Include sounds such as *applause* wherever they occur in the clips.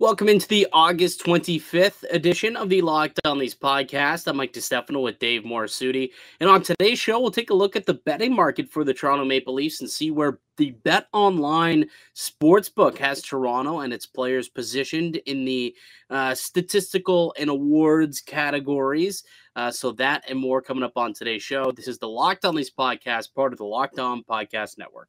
Welcome into the August 25th edition of the Locked On Leafs podcast. I'm Mike DeStefano with Dave Morisuti. And on today's show, we'll take a look at the betting market for the Toronto Maple Leafs and see where the Bet Online Sportsbook has Toronto and its players positioned in the uh, statistical and awards categories. Uh, so that and more coming up on today's show. This is the Locked On Leafs podcast, part of the Locked On Podcast Network.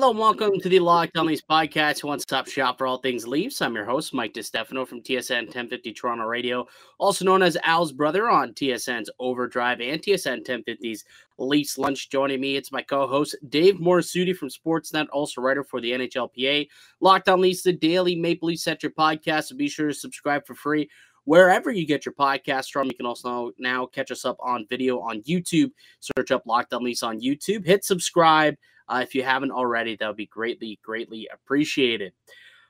Hello and welcome to the Locked On Leafs podcast, one stop shop for all things Leafs. I'm your host, Mike DeStefano from TSN 1050 Toronto Radio, also known as Al's brother on TSN's Overdrive and TSN 1050's Leafs Lunch. Joining me, it's my co host, Dave Morisuti from Sportsnet, also writer for the NHLPA. Locked On Leafs, the daily Maple Leaf Centric podcast. So be sure to subscribe for free wherever you get your podcast from. You can also now catch us up on video on YouTube. Search up Locked On Leafs on YouTube. Hit subscribe. Uh, if you haven't already, that would be greatly, greatly appreciated.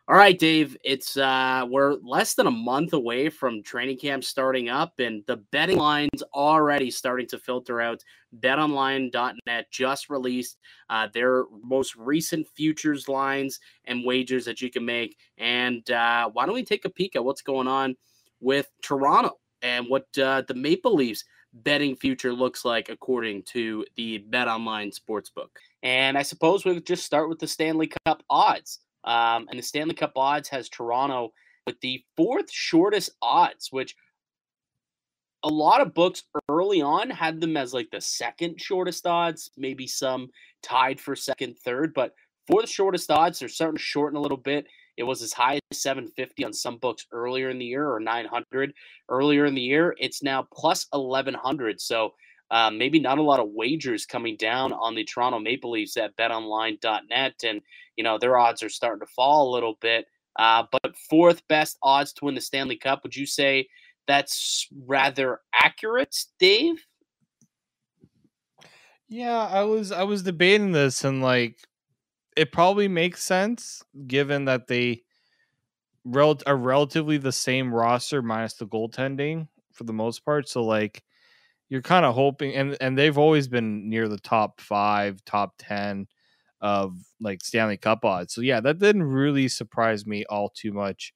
All right, Dave, it's uh we're less than a month away from training camp starting up, and the betting lines already starting to filter out. BetOnline.net just released uh, their most recent futures lines and wagers that you can make. And uh, why don't we take a peek at what's going on with Toronto and what uh, the Maple Leafs betting future looks like according to the Bet Online Sportsbook. And I suppose we'll just start with the Stanley Cup odds. Um, and the Stanley Cup odds has Toronto with the fourth shortest odds, which a lot of books early on had them as like the second shortest odds, maybe some tied for second, third, but fourth shortest odds, they're starting to shorten a little bit. It was as high as 750 on some books earlier in the year or 900 earlier in the year. It's now plus 1100. So uh, maybe not a lot of wagers coming down on the Toronto Maple Leafs at betonline.net. And, you know, their odds are starting to fall a little bit. Uh, but fourth best odds to win the Stanley Cup, would you say that's rather accurate, Dave? Yeah, I was I was debating this and like it probably makes sense given that they rel- are relatively the same roster minus the goaltending for the most part. So like you're kind of hoping and and they've always been near the top 5, top 10 of like Stanley Cup odds. So yeah, that didn't really surprise me all too much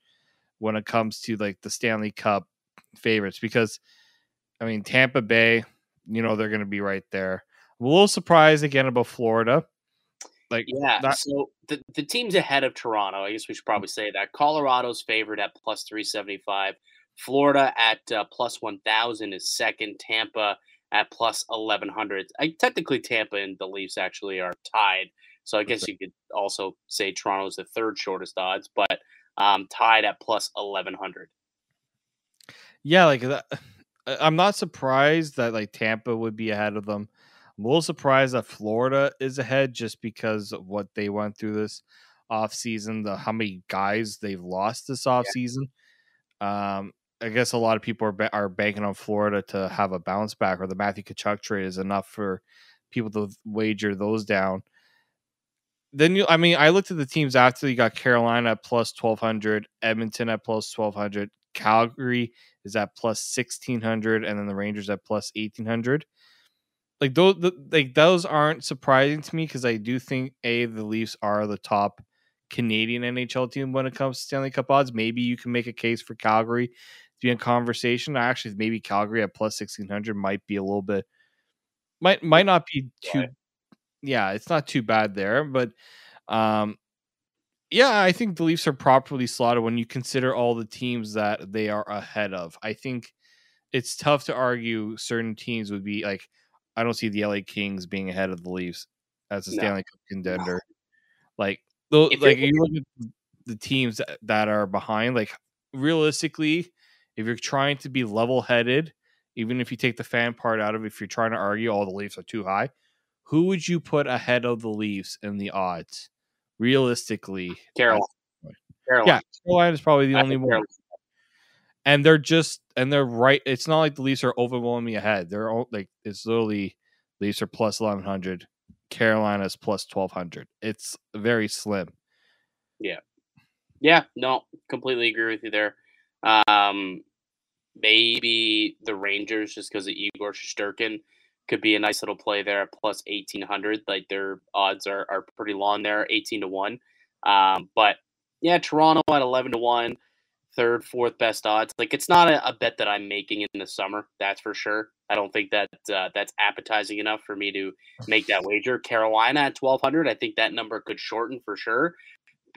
when it comes to like the Stanley Cup favorites because I mean Tampa Bay, you know they're going to be right there. I'm a little surprised again about Florida. Like yeah, that- so the, the teams ahead of Toronto, I guess we should probably say that Colorado's favored at plus 375. Florida at uh, plus 1,000 is second. Tampa at plus 1,100. I, technically, Tampa and the Leafs actually are tied. So I guess you could also say Toronto's the third shortest odds, but um, tied at plus 1,100. Yeah, like that. *sighs* I'm not surprised that like Tampa would be ahead of them. I'm a little surprised that Florida is ahead just because of what they went through this offseason, the how many guys they've lost this offseason. Yeah. Um, I guess a lot of people are ba- are banking on Florida to have a bounce back, or the Matthew Tkachuk trade is enough for people to wager those down. Then you, I mean, I looked at the teams after you got Carolina at plus twelve hundred, Edmonton at plus twelve hundred, Calgary is at plus sixteen hundred, and then the Rangers at plus eighteen hundred like those the, like those aren't surprising to me because I do think a the Leafs are the top Canadian NHL team when it comes to Stanley Cup odds. Maybe you can make a case for Calgary to be in conversation. Actually, maybe Calgary at plus sixteen hundred might be a little bit might might not be too. Right. Yeah, it's not too bad there, but um, yeah, I think the Leafs are properly slotted when you consider all the teams that they are ahead of. I think it's tough to argue certain teams would be like I don't see the LA Kings being ahead of the Leafs as a no. Stanley Cup contender. Like, though, like you look at the teams that, that are behind. Like, realistically, if you're trying to be level-headed, even if you take the fan part out of it, if you're trying to argue all oh, the Leafs are too high, who would you put ahead of the Leafs in the odds? Realistically, Carolina. Carolina. Yeah, Carolina is probably the I only one. And they're just and they're right. It's not like the Leafs are overwhelming ahead. They're all like it's literally Leafs are plus eleven hundred, Carolina's plus twelve hundred. It's very slim. Yeah, yeah, no, completely agree with you there. Um, maybe the Rangers just because of Igor Shesterkin could be a nice little play there at plus 1800 like their odds are, are pretty long there 18 to 1 um, but yeah toronto at 11 to 1 third fourth best odds like it's not a, a, bet that i'm making in the summer that's for sure. I don't think that uh, that's appetizing enough for me to make that wager. Carolina at 1200 i think that number could shorten for sure.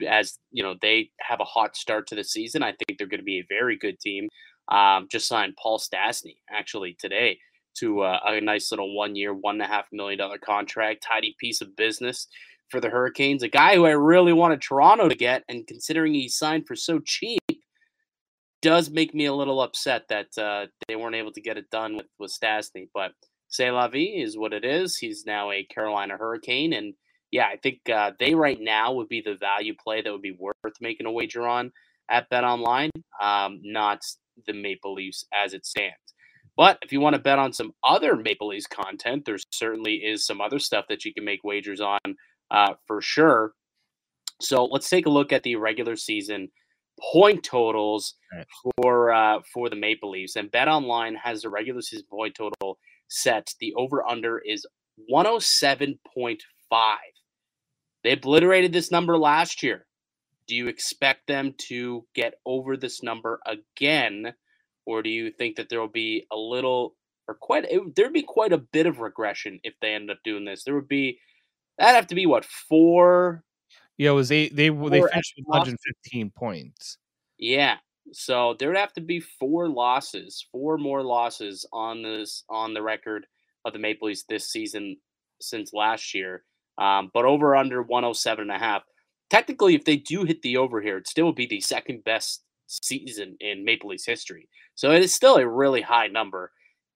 As you know they have a hot start to the season i think they're going to be a very good team. Um, just signed paul stastny actually today to uh, a nice little one year, one and a half million dollar contract, tidy piece of business for the Hurricanes. A guy who I really wanted Toronto to get, and considering he signed for so cheap, does make me a little upset that uh, they weren't able to get it done with, with Stastny. But say la vie is what it is. He's now a Carolina Hurricane. And yeah, I think uh, they right now would be the value play that would be worth making a wager on at Bet Online, um, not the Maple Leafs as it stands. But if you want to bet on some other Maple Leafs content, there certainly is some other stuff that you can make wagers on uh, for sure. So let's take a look at the regular season point totals right. for uh, for the Maple Leafs. And Bet Online has the regular season point total set. The over under is 107.5. They obliterated this number last year. Do you expect them to get over this number again? or do you think that there will be a little or quite it, there'd be quite a bit of regression if they end up doing this? There would be that'd have to be what four? Yeah, it was eight. They they finished with 115 points. Yeah, so there would have to be four losses, four more losses on this on the record of the Maple Leafs this season since last year. Um, but over under 107 and a half. Technically, if they do hit the over here, it still would be the second best season in Maple Leafs history. So it is still a really high number.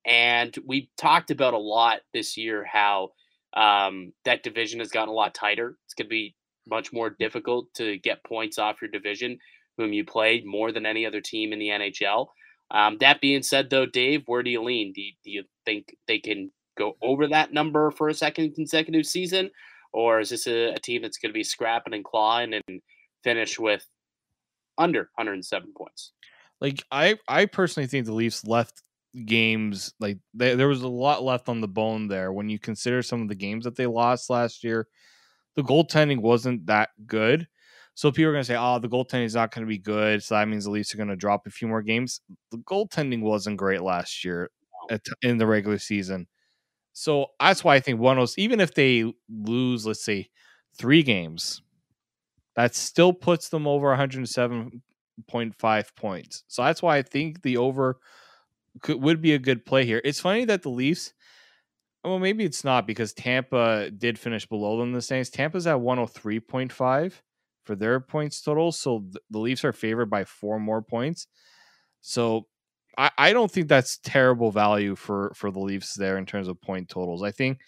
And we talked about a lot this year how um, that division has gotten a lot tighter. It's going to be much more difficult to get points off your division, whom you played more than any other team in the NHL. Um, that being said, though, Dave, where do you lean? Do you, do you think they can go over that number for a second consecutive season? Or is this a, a team that's going to be scrapping and clawing and finish with under 107 points. Like I, I personally think the Leafs left games like they, there was a lot left on the bone there when you consider some of the games that they lost last year. The goaltending wasn't that good. So people are going to say, "Oh, the goaltending is not going to be good." So that means the Leafs are going to drop a few more games. The goaltending wasn't great last year at, in the regular season. So that's why I think one of even if they lose, let's say, three games, that still puts them over 107.5 points. So that's why I think the over could, would be a good play here. It's funny that the Leafs, well, maybe it's not because Tampa did finish below them the Saints. Tampa's at 103.5 for their points total. So the Leafs are favored by four more points. So I, I don't think that's terrible value for for the Leafs there in terms of point totals. I think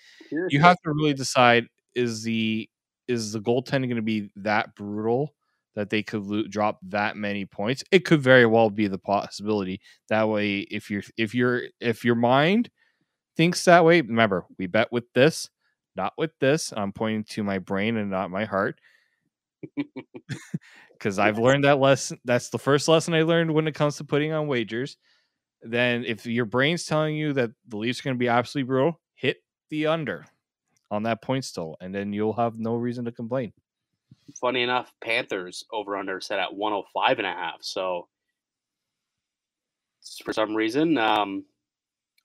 you have to really decide is the is the goaltending going to be that brutal that they could lo- drop that many points? It could very well be the possibility. That way, if you're if you're if your mind thinks that way, remember we bet with this, not with this. I'm pointing to my brain and not my heart. *laughs* Because I've learned that lesson. That's the first lesson I learned when it comes to putting on wagers. Then, if your brain's telling you that the Leafs are going to be absolutely brutal, hit the under on that point total, and then you'll have no reason to complain. Funny enough, Panthers over under set at 105 and a half. So for some reason, um,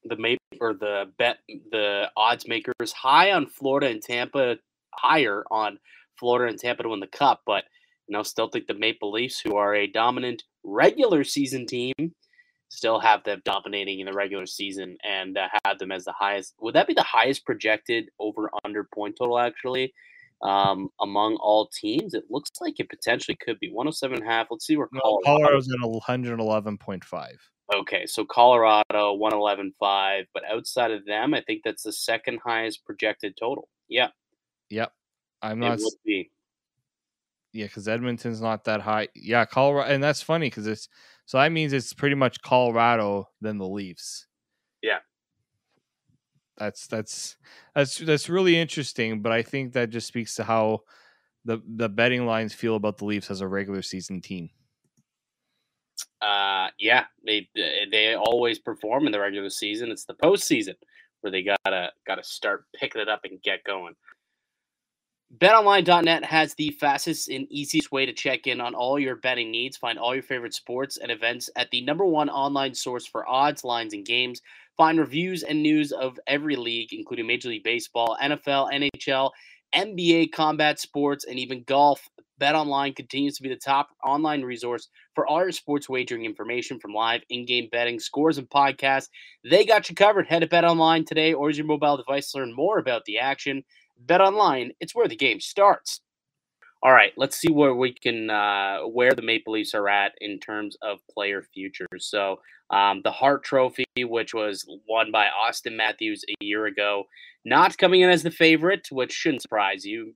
the map or the bet the odds makers high on Florida and Tampa, higher on Florida and Tampa to win the cup, but you know, still think the Maple Leafs, who are a dominant regular season team, still have them dominating in the regular season and uh, have them as the highest. Would that be the highest projected over under point total actually um, among all teams? It looks like it potentially could be 107 half. Let's see where no, Colorado. Colorado's at 111.5. Okay, so Colorado 111.5, but outside of them, I think that's the second highest projected total. Yeah. Yep. I'm not. It would be. Yeah, because Edmonton's not that high. Yeah, Colorado, and that's funny because it's So that means it's pretty much Colorado than the Leafs. Yeah. That's that's that's that's really interesting, but I think that just speaks to how the the betting lines feel about the Leafs as a regular season team. Uh, yeah, they they always perform in the regular season. It's the postseason where they gotta gotta start picking it up and get going. BetOnline.net has the fastest and easiest way to check in on all your betting needs. Find all your favorite sports and events at the number one online source for odds, lines, and games. Find reviews and news of every league, including Major League Baseball, NFL, NHL, NBA, combat sports, and even golf. BetOnline continues to be the top online resource for all your sports wagering information from live in-game betting, scores, and podcasts. They got you covered. Head to BetOnline today or use your mobile device to learn more about the action. BetOnline, it's where the game starts. All right, let's see where we can uh, where the Maple Leafs are at in terms of player futures. So um, the Hart Trophy, which was won by Auston Matthews a year ago, not coming in as the favorite, which shouldn't surprise you.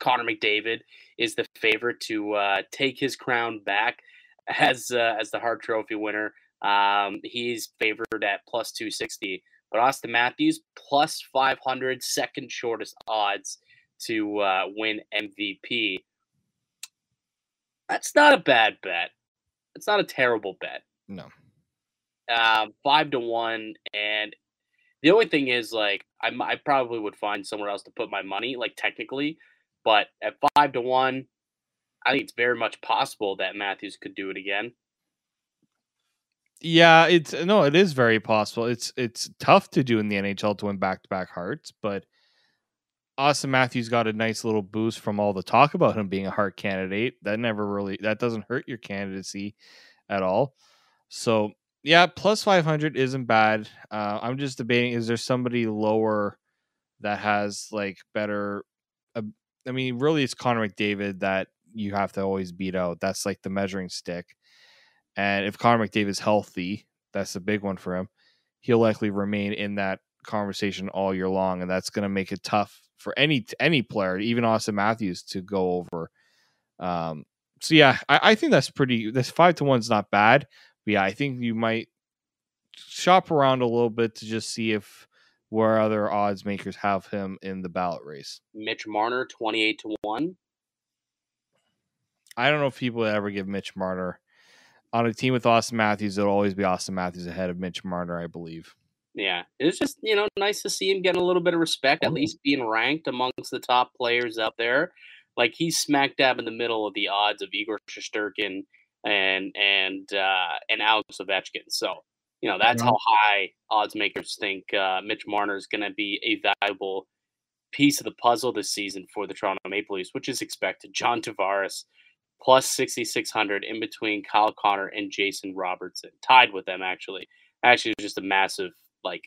Connor McDavid is the favorite to uh, take his crown back as uh, as the Hart Trophy winner. Um, he's favored at plus two sixty, but Auston Matthews plus five hundred, second shortest odds to uh, win MVP. That's not a bad bet. It's not a terrible bet. No. Um, five to one, and the only thing is, like, I, I probably would find somewhere else to put my money, like technically, but at five to one, I think it's very much possible that Matthews could do it again. Yeah, it's no, it is very possible. It's it's tough to do in the NHL to win back to back Harts, but Auston Matthews got a nice little boost from all the talk about him being a Hart candidate. That never really that doesn't hurt your candidacy at all. So yeah, plus five hundred isn't bad. Uh, I'm just debating: is there somebody lower that has like better? Uh, I mean, really, it's Connor McDavid that you have to always beat out. That's like the measuring stick. And if Connor McDavid's healthy, that's a big one for him. He'll likely remain in that conversation all year long, and that's going to make it tough for any any player, even Auston Matthews, to go over. Um, so yeah, I, I think that's pretty. This five to one is not bad. But yeah, I think you might shop around a little bit to just see if where other odds makers have him in the ballot race. Mitch Marner, twenty eight to one. I don't know if people ever give Mitch Marner on a team with Auston Matthews. It'll always be Auston Matthews ahead of Mitch Marner, I believe. Yeah, it's just you know nice to see him getting a little bit of respect, at mm-hmm. least being ranked amongst the top players out there. Like he's smack dab in the middle of the odds of Igor Shesterkin and and uh, and Alex Ovechkin. So you know that's how high odds makers think uh, Mitch Marner is going to be a valuable piece of the puzzle this season for the Toronto Maple Leafs, which is expected. John Tavares plus 6600 in between Kyle Connor and Jason Robertson, tied with them actually. Actually, just a massive like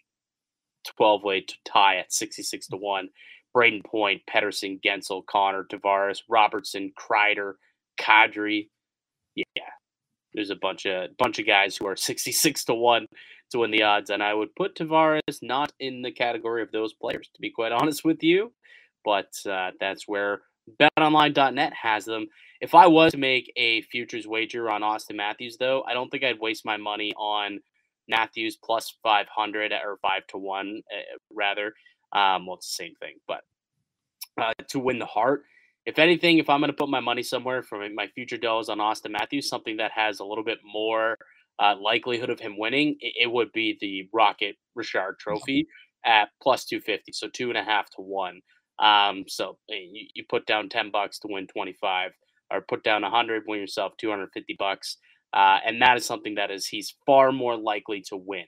12 way to tie at 66 to 1. Brayden Point, Pettersson, Guentzel, Connor, Tavares, Robertson, Kreider, Kadri. Yeah. There's a bunch of bunch of guys who are *laughs* 66 to 1 to win the odds. And I would put Tavares not in the category of those players, to be quite *laughs* honest with you. But uh, that's where betonline.net has them. If I was to make a futures wager on Auston Matthews, though, I don't think I'd waste my money on Matthews plus 500 or 5 to 1, uh, rather. Um, well, it's the same thing, but uh, to win the Hart. If anything, if I'm going to put my money somewhere for my future dollars on Auston Matthews, something that has a little bit more uh, likelihood of him winning, it, it, would be the Rocket Richard Trophy at plus 250, so two and a half to one. Um, so eh, you, you put down 10 bucks to win 25, or put down 100, win yourself 250 bucks. Uh, and that is something that is he's far more likely to win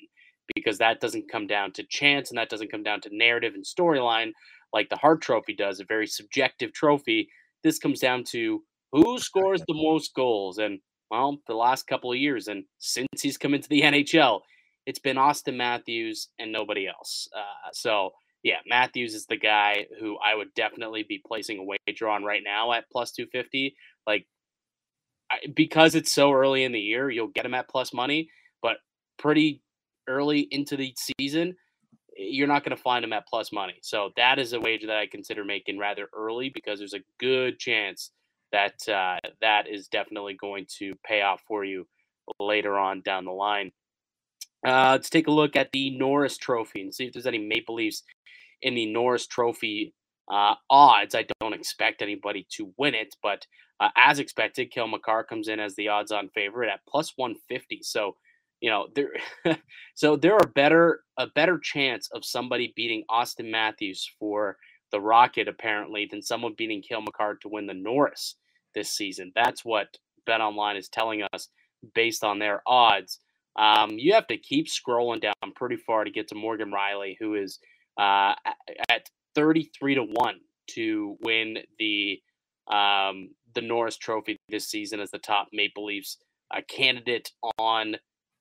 because that doesn't come down to chance and that doesn't come down to narrative and storyline like the Hart Trophy does, a very subjective trophy. This comes down to who scores the most goals. And well, the last couple of years, and since he's come into the *laughs* NHL, it's been Auston Matthews and nobody else. Uh, so yeah, Matthews is the guy who I would definitely be placing a wager on right now at plus 250. Like because it's so early in the year, you'll get him at plus money, but pretty early into the season, you're not going to find him at plus money. So that is a wager that I consider making rather early because there's a good chance that uh, that is definitely going to pay off for you later on down the line. Uh, let's take a look at the Norris Trophy and see if there's any Maple Leafs in the Norris Trophy uh, odds. I don't expect anybody to win it, but uh, as expected, Cale Makar comes in as the odds-on favorite at plus 150. So, you know, there, *laughs* so there are better a better chance of somebody beating Auston Matthews for the Rocket apparently than someone beating Cale Makar to win the Norris this season. That's what Bet Online is telling us based on their odds. Um, you have to keep scrolling down pretty far to get to Morgan Rielly, who is uh, at 33 to 1 to win the um, the Norris Trophy this season as the top Maple Leafs uh, candidate on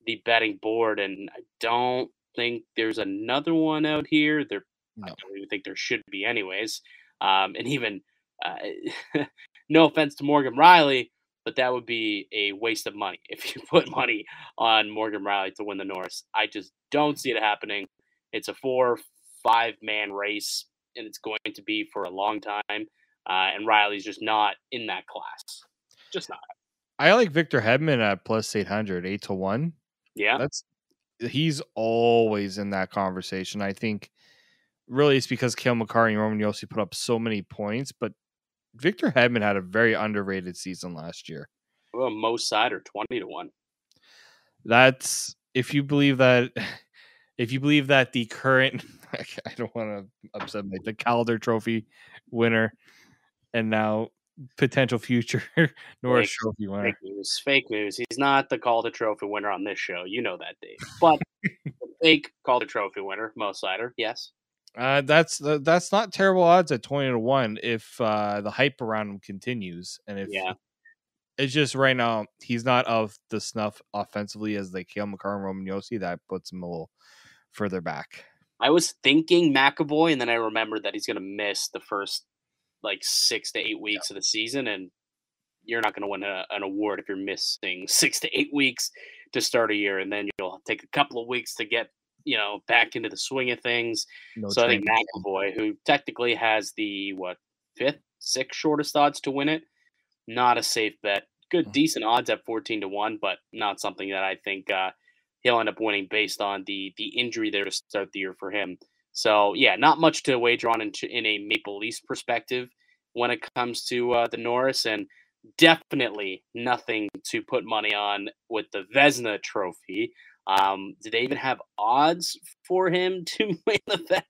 the betting board. And I don't think there's another one out here. There, no. I don't even think there should be, anyways. Um, and even, uh, *laughs* no offense to Morgan Rielly, but that would be a waste of money *laughs* if you put money on Morgan Rielly to win the Norris. I just don't see it happening. It's a four, five man race, and it's going to be for a long time. Uh, and Rielly's just not in that class. Just not. I like Victor Hedman at plus 800, 8 to 1. Yeah. That's he's always in that conversation. I think really it's because Cale Makar and Roman Josi put up so many points, but Victor Hedman had a very underrated season last year. Well, Mo Seider, 20 to 1. That's if you believe that *laughs* if you believe that the current *laughs* I don't want to upset me, the Calder Trophy winner and now potential future *laughs* Norris fake, Trophy winner. Fake news. Fake news. He's not the Calder Trophy winner on this show. You know that, Dave. But *laughs* fake Calder Trophy winner, Mo Seider. Yes. Uh, that's uh, that's not terrible odds at twenty to one if uh, the hype around him continues, and if yeah. it's just right now he's not of the snuff offensively as they Cale Makar and Roman Josi. That puts him a little further back. I was thinking McAvoy, and then I remembered that he's going to miss the first like six to eight weeks yeah. of the season, and you're not going to win a, an award if you're missing *laughs* six to eight weeks to start a year, and then you'll take a couple of weeks to get you know back into the swing of things. No so I think McAvoy, who technically has the what fifth, sixth shortest odds to win it, not a safe bet. Good, mm-hmm. decent odds at fourteen to one, but not something that I think uh, he'll end up winning based on the the injury there to start the year for him. So yeah, not much to wager on in, in a Maple Leafs perspective when it comes to uh, the Norris, and definitely nothing to put money on with the Vezina Trophy. Um, do they even have odds for him *laughs* to win the Ve-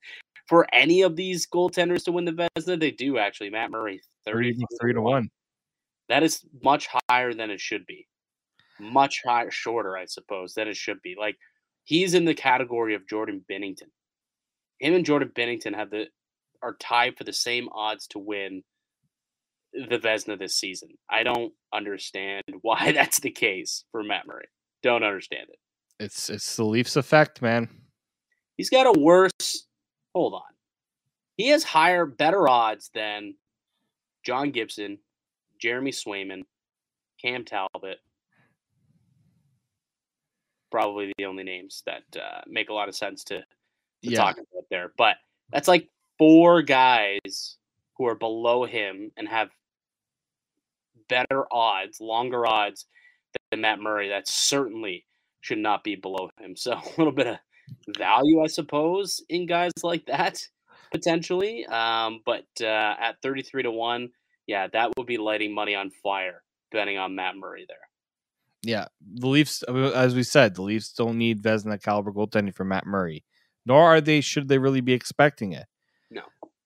for any of these goaltenders to win the Vezina? They do actually. Matt Murray, thirty three to one. That is much higher than it should be. Much higher, shorter, I suppose, than it should be. Like he's in the category of Jordan Binnington him and Jordan Binnington have the are tied for the same odds to win the Vezina this season. I don't understand *laughs* why that's the case for Matt Murray. Don't understand it. It's it's the Leafs effect, man. He's got a worse. Hold on. He has higher, better odds than John Gibson, Jeremy Swayman, Cam Talbot. Probably the only names that uh, make a lot of sense to to yeah. talk about there. But that's like four guys who are below him and have better odds, longer odds than Matt Murray. That certainly should not be below him. So *laughs* a little bit of value, I suppose, in guys like that potentially. Um, but uh, at 33 to 1, yeah, that would be lighting money on fire betting on Matt Murray there. Yeah, the Leafs, as we said, the Leafs don't need Vezina caliber goaltending for Matt Murray nor are they should they really be expecting it. No.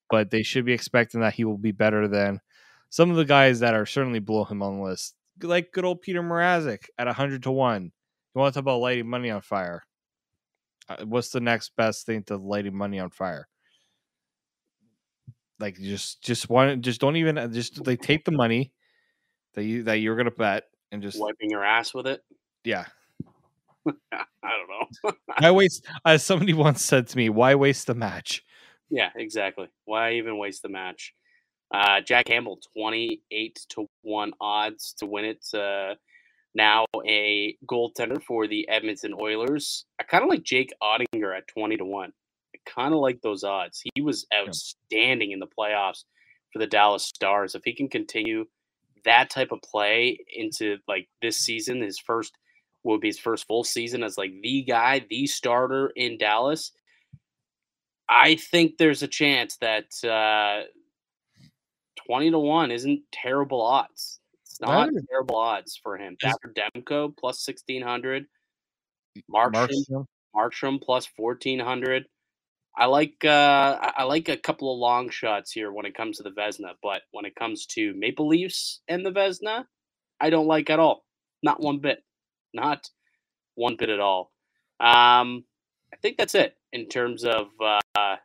But they should be expecting that he will be better than some of the guys that are certainly below him on the list. Like good old Peter Mrazek at 100 to 1. You want to talk about lighting money on fire? Uh, what's the next best thing to lighting money on fire? Like just just one just don't even uh, just like take the money that you that you're gonna bet and just wiping your ass with it. Yeah, *laughs* I don't know. I waste, as somebody once said to me, why waste the match? Yeah, exactly. Why even waste the match? Uh, Jack Campbell, 28 to 1 odds to win it. Uh, now a goaltender for the Edmonton Oilers. I kind of like Jake Oettinger at 20 to 1. I kind of like those odds. He was outstanding in the playoffs for the Dallas Stars. If he can continue that type of play into like this season, his first will be his first full season as like the guy, the starter in Dallas. I think there's a chance that uh, 20 to 1 isn't terrible odds. It's not terrible odds for him. Dapper Demko plus 1600, Markstrom, Markstrom. Markstrom plus 1400. I like uh, I like a couple of long shots here when it comes to the Vezina, but when it comes to Maple Leafs and the Vezina, I don't like at all. Not one bit. Not one bit at all. Um, I think that's it in terms of uh,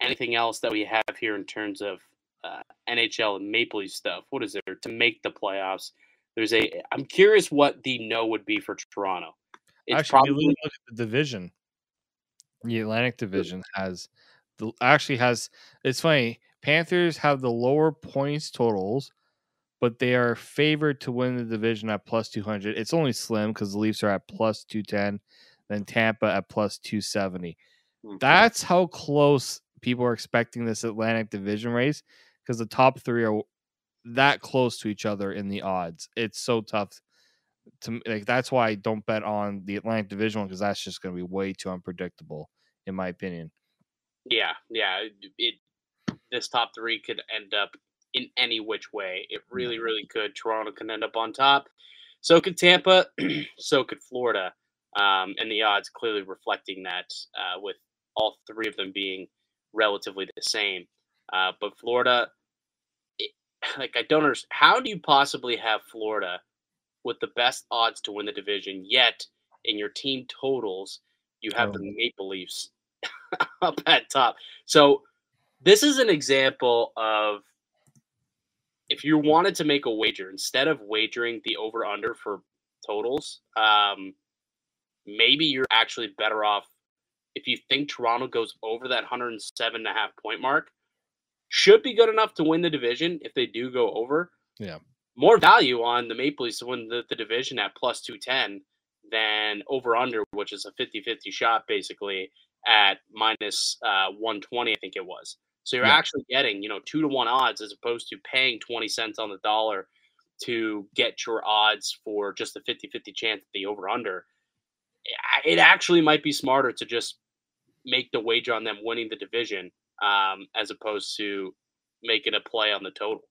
anything else that we have here in terms of uh, NHL and Maple Leaf stuff. What is there to make the playoffs? There's a. I'm curious what the no would be for Toronto. It's actually, probably look at the division. The Atlantic Division has the actually has. It's funny. Panthers have the lower points totals, but they are favored to win the division at plus two hundred. It's only slim because the Leafs are at plus two ten, then Tampa at plus two seventy. Mhm. That's how close people are expecting this Atlantic Division race because the top three are that close to each other in the odds. It's so tough to like. That's why I don't bet on the Atlantic Division because that's just going to be way too unpredictable, in my opinion. Yeah, yeah. It, it this top three could end up in any which way. It really, really could. Toronto can end up on top. So could Tampa. *clears throat* so could Florida. Um, and the odds clearly reflecting that, uh, with all three of them being relatively the same. Uh, but Florida, it, *sighs* like I don't understand. How do you possibly have Florida with the best odds to win the division, yet in your team totals you have Oh. the Maple Leafs *laughs* up at top. So this is an example of if you wanted to make a wager instead of wagering the over under for totals, um, maybe you're actually better off if you think Toronto goes over that 107 and a half point mark. Should be good enough to win the division if they do go over. Yeah. More value on the Maple Leafs to win the, the division at plus 210 than over under, which is a 50 50 shot basically at minus uh, 120, I think it was. So you're Yeah. actually getting, you know, two to one odds as opposed to paying 20 cents on the dollar to get your odds for just a 50 50 chance at the over under. It actually might be smarter to just make the wager on them winning the division um, as opposed to making a play on the total.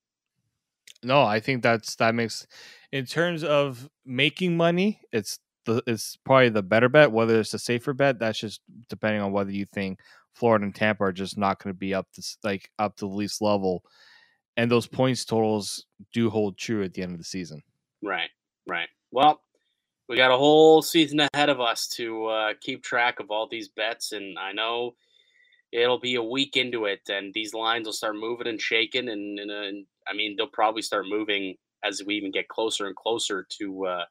No, I think that's that makes in terms of making money, it's the it's probably the better bet. Whether it's a safer bet, that's just depending on whether you think Florida and Tampa are just not going to be up to like up to the Leafs level, and those points totals do hold true at the end of the season. Right, right. Well, we got a whole season ahead of us to uh, keep track of all these bets, and I know it'll be a week into it, and these lines will start moving and shaking, and, and, uh, and I mean they'll probably start moving as we even get closer and closer to uh,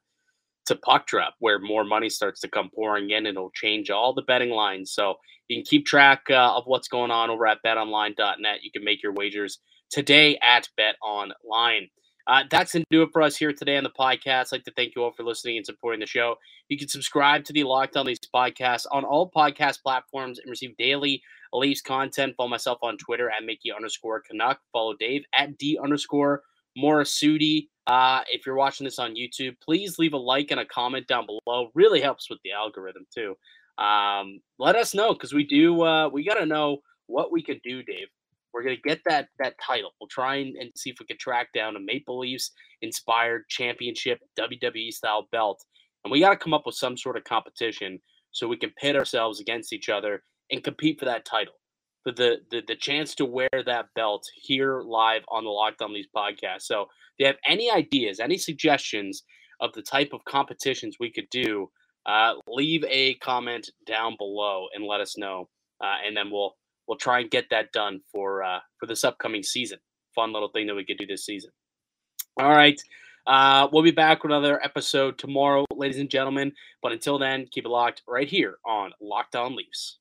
to puck drop, where more money starts to come pouring in, and it'll change all the betting lines. So you can keep track uh, of what's going on over at BetOnline.net. You can make your wagers today at BetOnline. Uh, that's going to do it for us here today on the podcast. I'd like to thank you all for listening and supporting the show. You can subscribe to the Locked On Leafs podcast on all podcast platforms and receive daily Leafs content. Follow myself on Twitter at Mickey underscore Canuck. Follow Dave at D underscore Morisuti. Uh, if you're watching this on YouTube, please leave a like and a comment down below. Really helps with the algorithm too. Um, let us know because we do. Uh, we got to know what we could do, Dave. We're gonna get that that title. We'll try and, and see if we can track down a Maple Leafs inspired championship WWE style belt, and we got to come up with some sort of competition so we can pit ourselves against each other and compete for that title, for the the, the chance to wear that belt here live on the Locked On Leafs podcast. So, if you have any ideas, any suggestions of the type of competitions we could do, uh, leave a comment down below and let us know, uh, and then we'll we'll try and get that done for uh, for this upcoming season. Fun little thing that we could do this season. All right. Uh, we'll be back with another episode tomorrow, ladies and gentlemen. But until then, keep it locked right here on Locked On Leafs.